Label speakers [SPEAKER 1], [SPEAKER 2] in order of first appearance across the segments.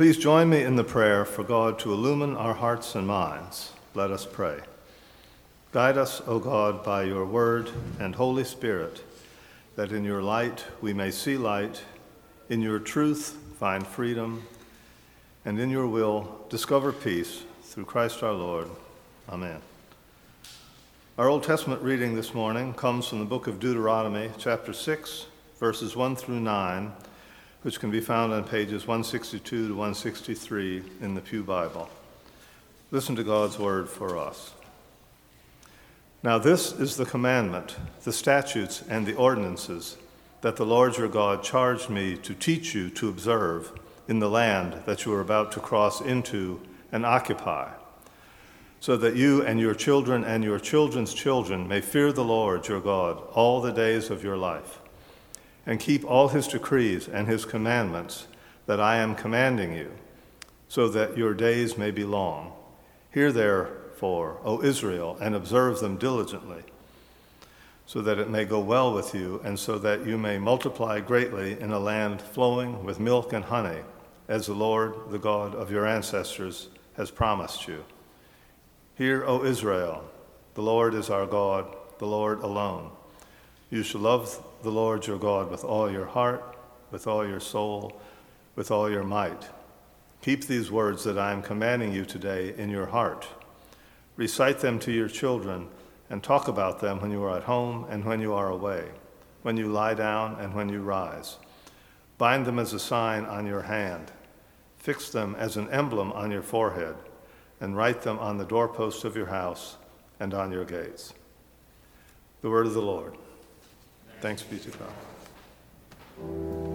[SPEAKER 1] Please join me in the prayer for God to illumine our hearts and minds. Let us pray. Guide us, O God, by your word and Holy Spirit, that in your light we may see light, in your truth find freedom, and in your will discover peace through Christ our Lord. Amen. Our Old Testament reading this morning comes from the book of Deuteronomy, chapter 6, verses 1 through 9, which can be found on pages 162 to 163 in the Pew Bible. Listen to God's word for us. Now, this is the commandment, the statutes, and the ordinances that the Lord your God charged me to teach you to observe in the land that you are about to cross into and occupy, so that you and your children and your children's children may fear the Lord your God all the days of your life, and keep all his decrees and his commandments that I am commanding you, so that your days may be long. Hear there for, O Israel, and observe them diligently, so that it may go well with you, and so that you may multiply greatly in a land flowing with milk and honey, as the Lord, the God of your ancestors, has promised you. Hear, O Israel, the Lord is our God, the Lord alone. You shall love the Lord your God with all your heart, with all your soul, with all your might. Keep these words that I am commanding you today in your heart Recite them to your children and talk about them when you are at home and when you are away, when you lie down and when you rise. Bind them as a sign on your hand, fix them as an emblem on your forehead, and write them on the doorposts of your house and on your gates. The word of the Lord. Thanks be to God.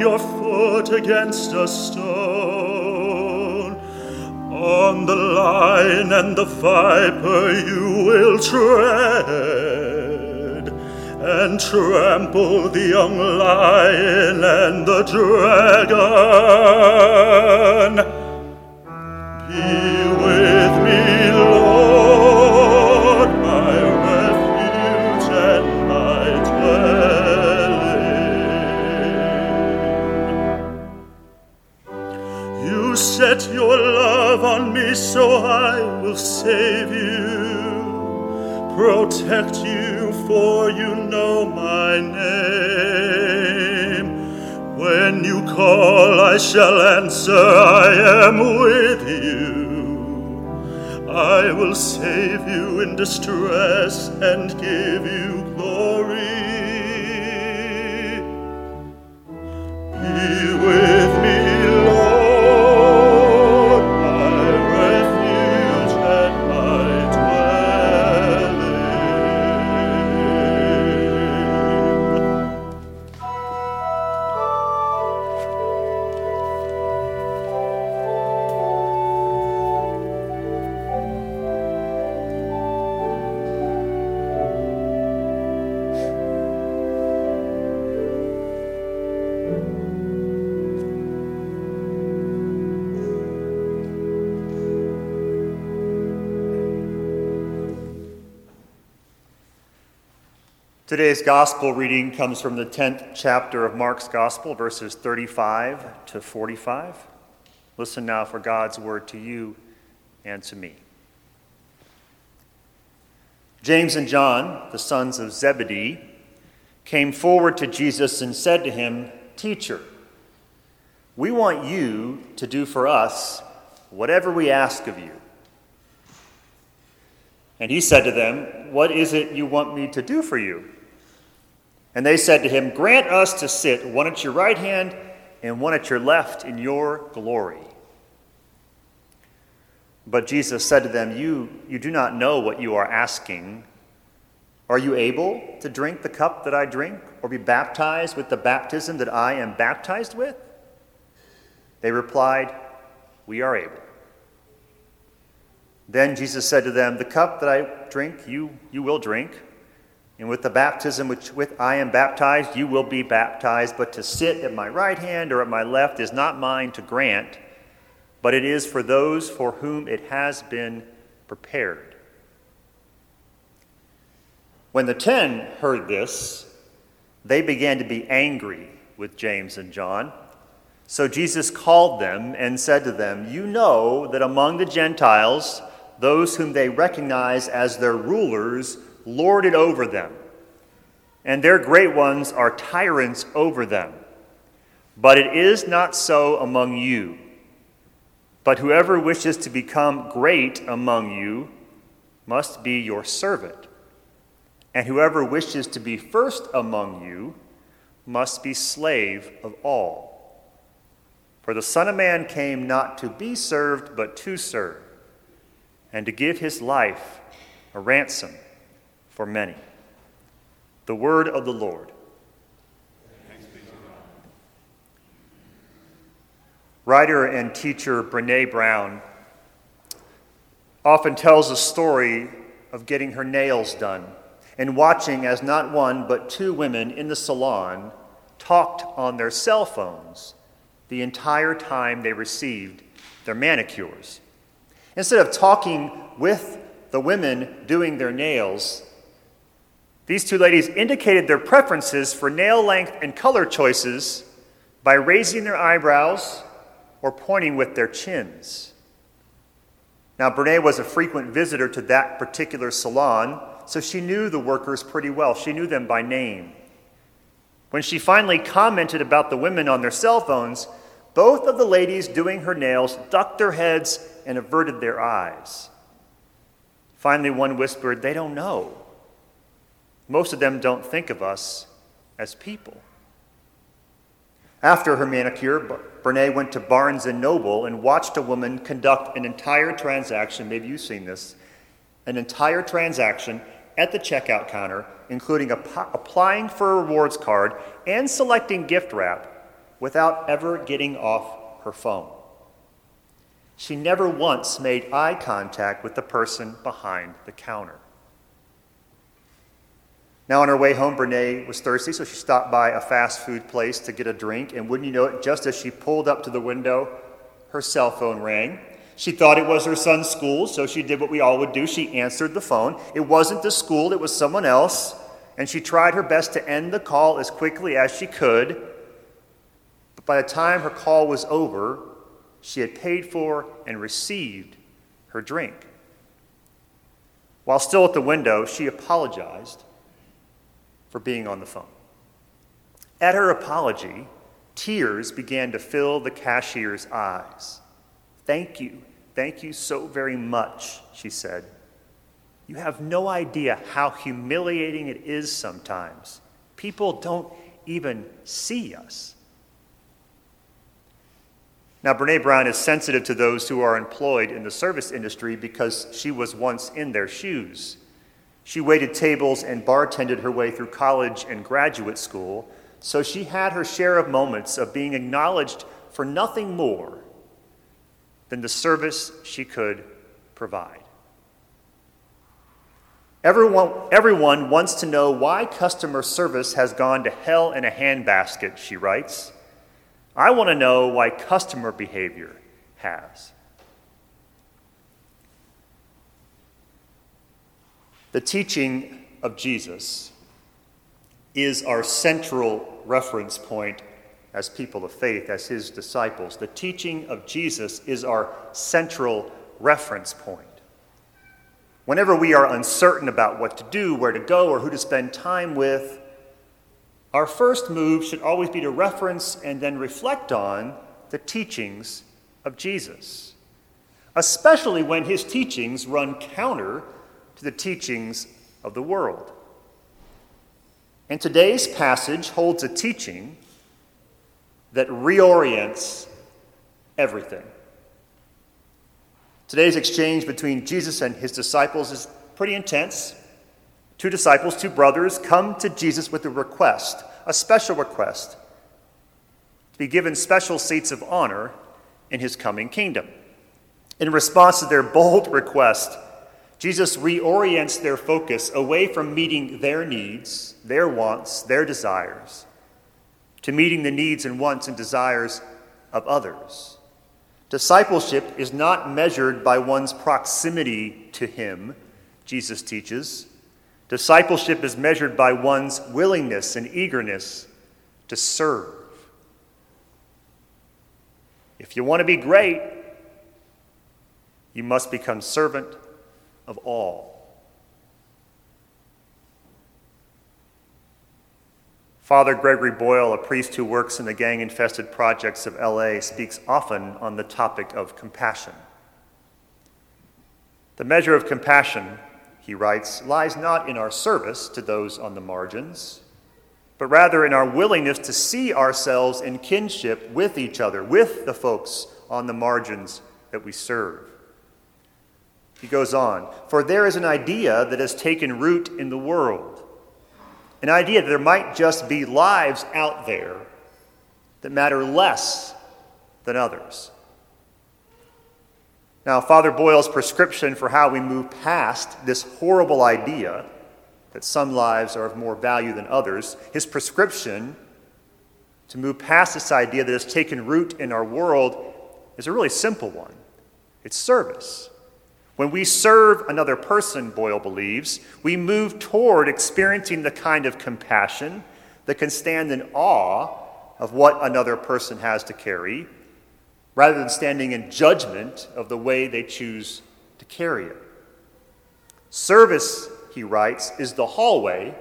[SPEAKER 2] Your foot against a stone. On the lion and the viper you will tread, and trample the young lion and the dragon. Set your love on me, so I will save you, protect you, for you know my name. When you call, I shall answer, I am with you. I will save you in distress and give you glory. Be with
[SPEAKER 3] Today's gospel reading comes from the 10th chapter of Mark's gospel, verses 35 to 45. Listen now for God's word to you and to me. James and John, the sons of Zebedee, came forward to Jesus and said to him, Teacher, we want you to do for us whatever we ask of you. And he said to them, What is it you want me to do for you? And they said to him, Grant us to sit one at your right hand and one at your left in your glory. But Jesus said to them, You, you do not know what you are asking. Are you able to drink the cup that I drink, or be baptized with the baptism that I am baptized with? They replied, We are able. Then Jesus said to them, The cup that I drink, you, you will drink. And with the baptism which with I am baptized, you will be baptized. But to sit at my right hand or at my left is not mine to grant, but it is for those for whom it has been prepared. When the ten heard this, they began to be angry with James and John. So Jesus called them and said to them, You know that among the Gentiles, those whom they recognize as their rulers lord it over them, and their great ones are tyrants over them. But it is not so among you. But whoever wishes to become great among you must be your servant. And whoever wishes to be first among you must be slave of all. For the Son of Man came not to be served, but to serve, and to give his life a ransom for many. The word of the Lord. Writer and teacher Brene Brown often tells a story of getting her nails done and watching as not one but two women in the salon talked on their cell phones the entire time they received their manicures. Instead of talking with the women doing their nails, these two ladies indicated their preferences for nail length and color choices by raising their eyebrows or pointing with their chins. Now, Brene was a frequent visitor to that particular salon, so she knew the workers pretty well. She knew them by name. When she finally commented about the women on their cell phones, both of the ladies doing her nails ducked their heads and averted their eyes. Finally, one whispered, They don't know. Most of them don't think of us as people. After her manicure, Brene went to Barnes and Noble and watched a woman conduct an entire transaction. Maybe you've seen this an entire transaction at the checkout counter, including ap- applying for a rewards card and selecting gift wrap without ever getting off her phone. She never once made eye contact with the person behind the counter. Now, on her way home, Brene was thirsty, so she stopped by a fast food place to get a drink. And wouldn't you know it, just as she pulled up to the window, her cell phone rang. She thought it was her son's school, so she did what we all would do. She answered the phone. It wasn't the school, it was someone else. And she tried her best to end the call as quickly as she could. But by the time her call was over, she had paid for and received her drink. While still at the window, she apologized for being on the phone. At her apology, tears began to fill the cashier's eyes. Thank you. Thank you so very much, she said. You have no idea how humiliating it is sometimes. People don't even see us. Now, Brene Brown is sensitive to those who are employed in the service industry because she was once in their shoes. She waited tables and bartended her way through college and graduate school, so she had her share of moments of being acknowledged for nothing more than the service she could provide. Everyone, everyone wants to know why customer service has gone to hell in a handbasket, she writes. I want to know why customer behavior has. The teaching of Jesus is our central reference point as people of faith, as his disciples. The teaching of Jesus is our central reference point. Whenever we are uncertain about what to do, where to go, or who to spend time with, our first move should always be to reference and then reflect on the teachings of Jesus, especially when his teachings run counter to the teachings of the world. And today's passage holds a teaching that reorients everything. Today's exchange between Jesus and his disciples is pretty intense. Two disciples, two brothers, come to Jesus with a request, a special request, to be given special seats of honor in his coming kingdom. In response to their bold request, Jesus reorients their focus away from meeting their needs, their wants, their desires, to meeting the needs and wants and desires of others. Discipleship is not measured by one's proximity to Him, Jesus teaches. Discipleship is measured by one's willingness and eagerness to serve. If you want to be great, you must become servant of all. Father Gregory Boyle, a priest who works in the gang infested projects of LA, speaks often on the topic of compassion. The measure of compassion, he writes, lies not in our service to those on the margins, but rather in our willingness to see ourselves in kinship with each other, with the folks on the margins that we serve. He goes on, for there is an idea that has taken root in the world an idea that there might just be lives out there that matter less than others. Now, Father Boyle's prescription for how we move past this horrible idea that some lives are of more value than others, his prescription to move past this idea that has taken root in our world is a really simple one it's service. When we serve another person, Boyle believes, we move toward experiencing the kind of compassion that can stand in awe of what another person has to carry, rather than standing in judgment of the way they choose to carry it. Service, he writes, is the hallway,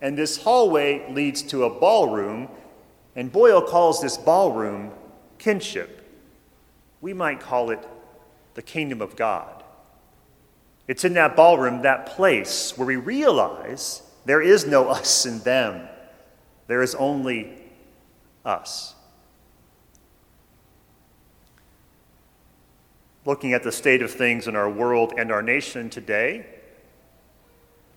[SPEAKER 3] and this hallway leads to a ballroom, and Boyle calls this ballroom kinship. We might call it the kingdom of God. It's in that ballroom, that place, where we realize there is no us and them. There is only us. Looking at the state of things in our world and our nation today,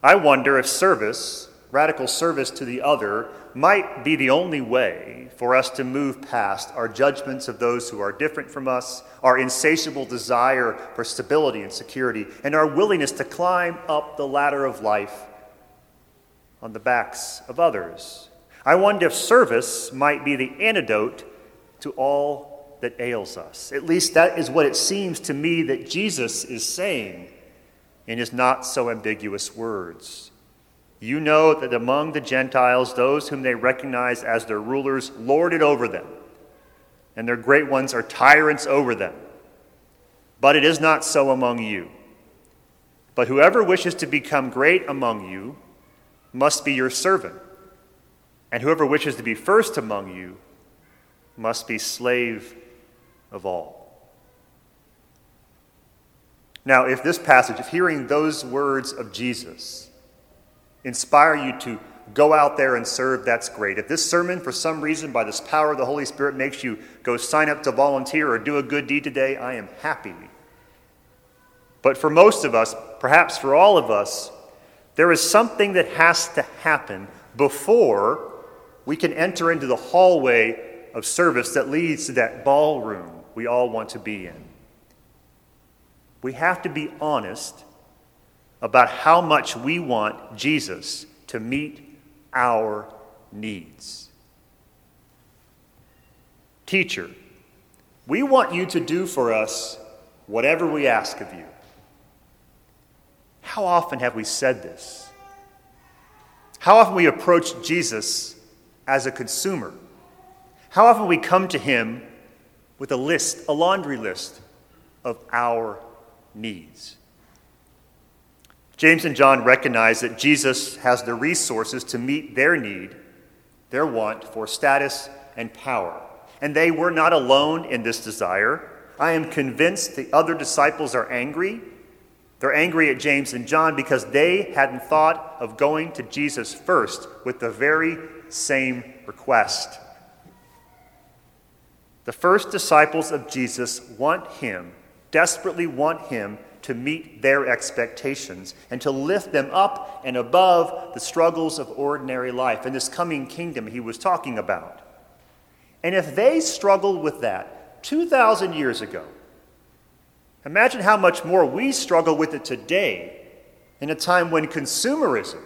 [SPEAKER 3] I wonder if service, radical service to the other, might be the only way for us to move past our judgments of those who are different from us, our insatiable desire for stability and security, and our willingness to climb up the ladder of life on the backs of others. I wonder if service might be the antidote to all that ails us. At least that is what it seems to me that Jesus is saying in his not so ambiguous words. You know that among the Gentiles, those whom they recognize as their rulers lord it over them, and their great ones are tyrants over them. But it is not so among you. But whoever wishes to become great among you must be your servant, and whoever wishes to be first among you must be slave of all. Now, if this passage, if hearing those words of Jesus inspire you to go out there and serve, that's great. If this sermon, for some reason, by this power of the Holy Spirit, makes you go sign up to volunteer or do a good deed today, I am happy. But for most of us, perhaps for all of us, there is something that has to happen before we can enter into the hallway of service that leads to that ballroom we all want to be in. We have to be honest about how much we want Jesus to meet our needs. Teacher, we want you to do for us whatever we ask of you. How often have we said this? How often we approach Jesus as a consumer? How often we come to him with a list, a laundry list of our needs? James and John recognize that Jesus has the resources to meet their need, their want for status and power. And they were not alone in this desire. I am convinced the other disciples are angry. They're angry at James and John because they hadn't thought of going to Jesus first with the very same request. The first disciples of Jesus want him, desperately want him to meet their expectations and to lift them up and above the struggles of ordinary life in this coming kingdom he was talking about. And if they struggled with that 2,000 years ago, imagine how much more we struggle with it today in a time when consumerism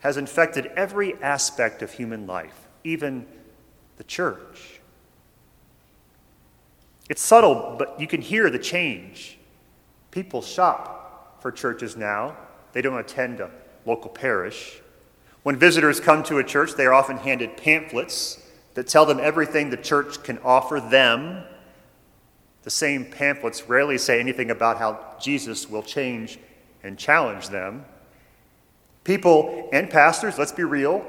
[SPEAKER 3] has infected every aspect of human life, even the church. It's subtle, but you can hear the change People shop for churches now, they don't attend a local parish. When visitors come to a church, they are often handed pamphlets that tell them everything the church can offer them. The same pamphlets rarely say anything about how Jesus will change and challenge them. People and pastors, let's be real,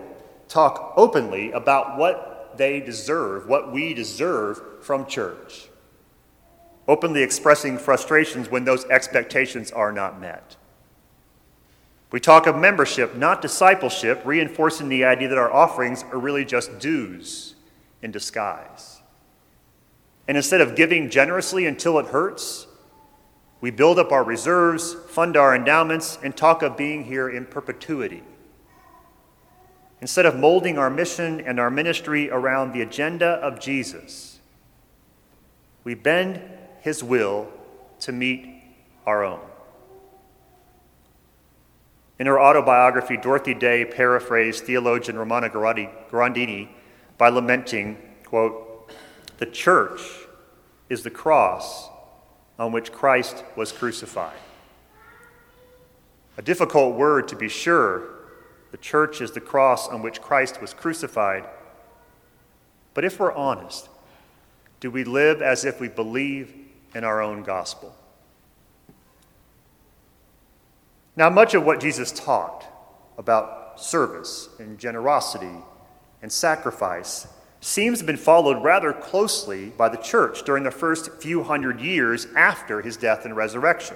[SPEAKER 3] talk openly about what they deserve, what we deserve from church openly expressing frustrations when those expectations are not met. We talk of membership, not discipleship, reinforcing the idea that our offerings are really just dues in disguise. And instead of giving generously until it hurts, we build up our reserves, fund our endowments, and talk of being here in perpetuity. Instead of molding our mission and our ministry around the agenda of Jesus, we bend his will to meet our own. In her autobiography, Dorothy Day paraphrased theologian Romano Guardini by lamenting, quote, the church is the cross on which Christ was crucified. A difficult word to be sure. The church is the cross on which Christ was crucified. But if we're honest, do we live as if we believe in our own gospel. Now, much of what Jesus taught about service and generosity and sacrifice seems to have been followed rather closely by the church during the first few hundred years after his death and resurrection.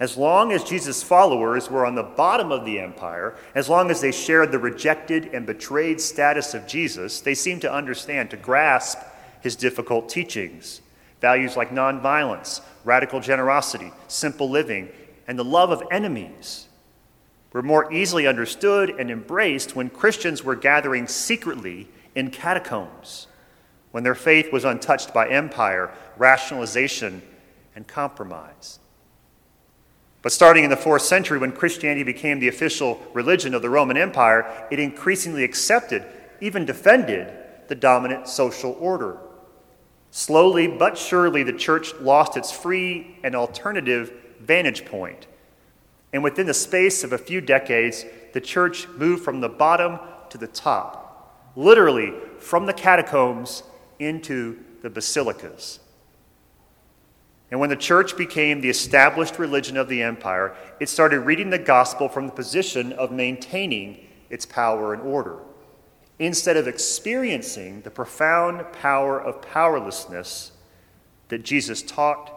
[SPEAKER 3] As long as Jesus' followers were on the bottom of the empire, as long as they shared the rejected and betrayed status of Jesus, they seemed to understand, to grasp his difficult teachings. Values like nonviolence, radical generosity, simple living, and the love of enemies were more easily understood and embraced when Christians were gathering secretly in catacombs, when their faith was untouched by empire, rationalization, and compromise. But starting in the fourth century, when Christianity became the official religion of the Roman Empire, it increasingly accepted, even defended, the dominant social order. Slowly but surely, the church lost its free and alternative vantage point. And within the space of a few decades, the church moved from the bottom to the top, literally from the catacombs into the basilicas. And when the church became the established religion of the empire, it started reading the gospel from the position of maintaining its power and order instead of experiencing the profound power of powerlessness that Jesus taught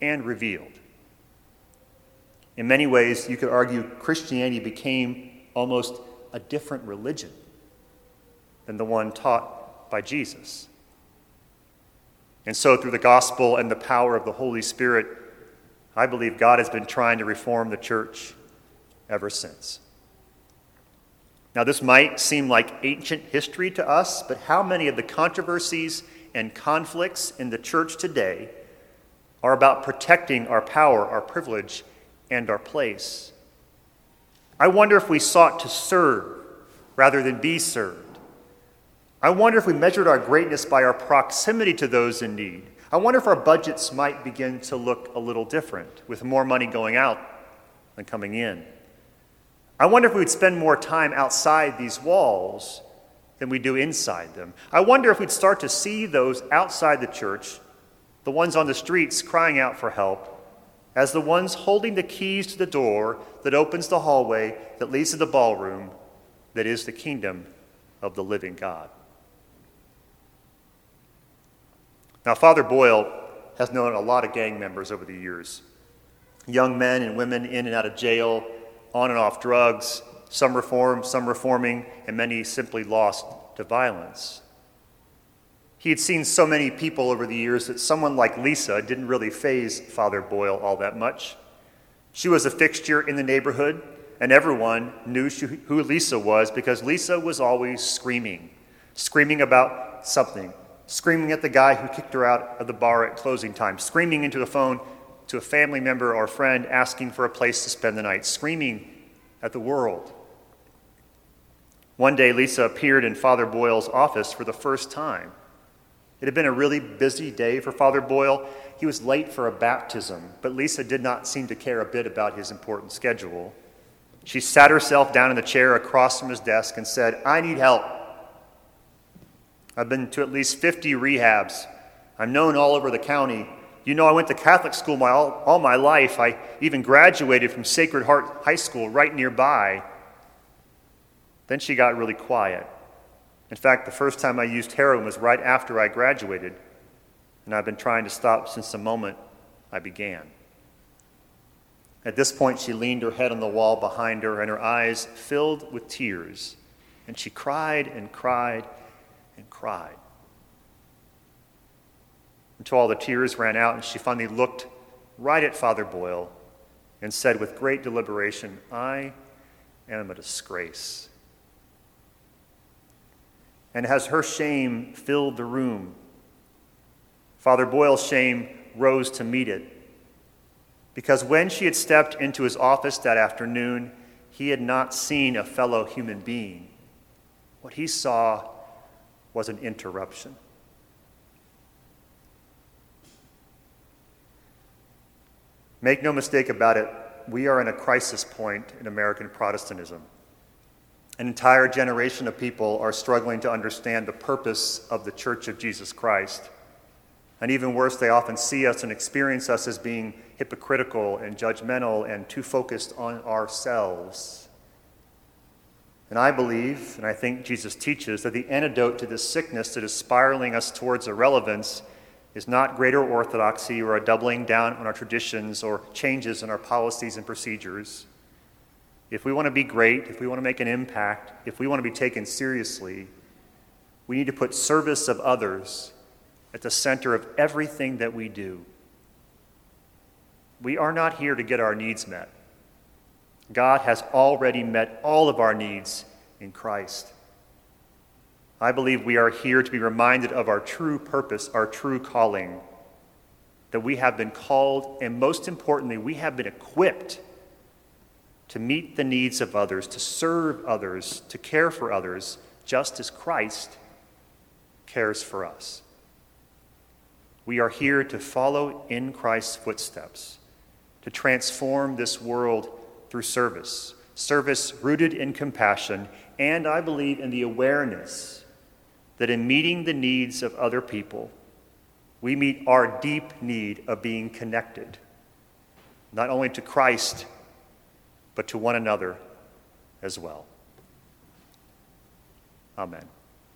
[SPEAKER 3] and revealed. In many ways, you could argue Christianity became almost a different religion than the one taught by Jesus. And so, through the gospel and the power of the Holy Spirit, I believe God has been trying to reform the church ever since. Now, this might seem like ancient history to us, but how many of the controversies and conflicts in the church today are about protecting our power, our privilege, and our place? I wonder if we sought to serve rather than be served. I wonder if we measured our greatness by our proximity to those in need. I wonder if our budgets might begin to look a little different with more money going out than coming in. I wonder if we would spend more time outside these walls than we do inside them. I wonder if we'd start to see those outside the church, the ones on the streets crying out for help, as the ones holding the keys to the door that opens the hallway that leads to the ballroom that is the kingdom of the living God. Now, Father Boyle has known a lot of gang members over the years young men and women in and out of jail, on and off drugs, some reformed, some reforming, and many simply lost to violence. He had seen so many people over the years that someone like Lisa didn't really faze Father Boyle all that much. She was a fixture in the neighborhood, and everyone knew who Lisa was because Lisa was always screaming, screaming about something, screaming at the guy who kicked her out of the bar at closing time, screaming into the phone to a family member or friend asking for a place to spend the night, screaming at the world. One day, Lisa appeared in Father Boyle's office for the first time. It had been a really busy day for Father Boyle. He was late for a baptism, but Lisa did not seem to care a bit about his important schedule. She sat herself down in the chair across from his desk and said, I need help. I've been to at least 50 rehabs. I'm known all over the county. You know, I went to Catholic school my, all, all my life. I even graduated from Sacred Heart High School right nearby. Then she got really quiet. In fact, the first time I used heroin was right after I graduated, and I've been trying to stop since the moment I began. At this point, she leaned her head on the wall behind her, and her eyes filled with tears, and she cried and cried and cried. Until all the tears ran out, and she finally looked right at Father Boyle and said with great deliberation, I am a disgrace. And as her shame filled the room, Father Boyle's shame rose to meet it. Because when she had stepped into his office that afternoon, he had not seen a fellow human being. What he saw was an interruption. Make no mistake about it, we are in a crisis point in American Protestantism. An entire generation of people are struggling to understand the purpose of the Church of Jesus Christ. And even worse, they often see us and experience us as being hypocritical and judgmental and too focused on ourselves. And I believe, and I think Jesus teaches, that the antidote to this sickness that is spiraling us towards irrelevance is not greater orthodoxy or a doubling down on our traditions or changes in our policies and procedures. If we want to be great, if we want to make an impact, if we want to be taken seriously, we need to put service of others at the center of everything that we do. We are not here to get our needs met. God has already met all of our needs in Christ. I believe we are here to be reminded of our true purpose, our true calling, that we have been called, and most importantly, we have been equipped to meet the needs of others, to serve others, to care for others, just as Christ cares for us. We are here to follow in Christ's footsteps, to transform this world through service. Service rooted in compassion, and I believe in the awareness that in meeting the needs of other people, we meet our deep need of being connected, not only to Christ, but to one another as well. Amen.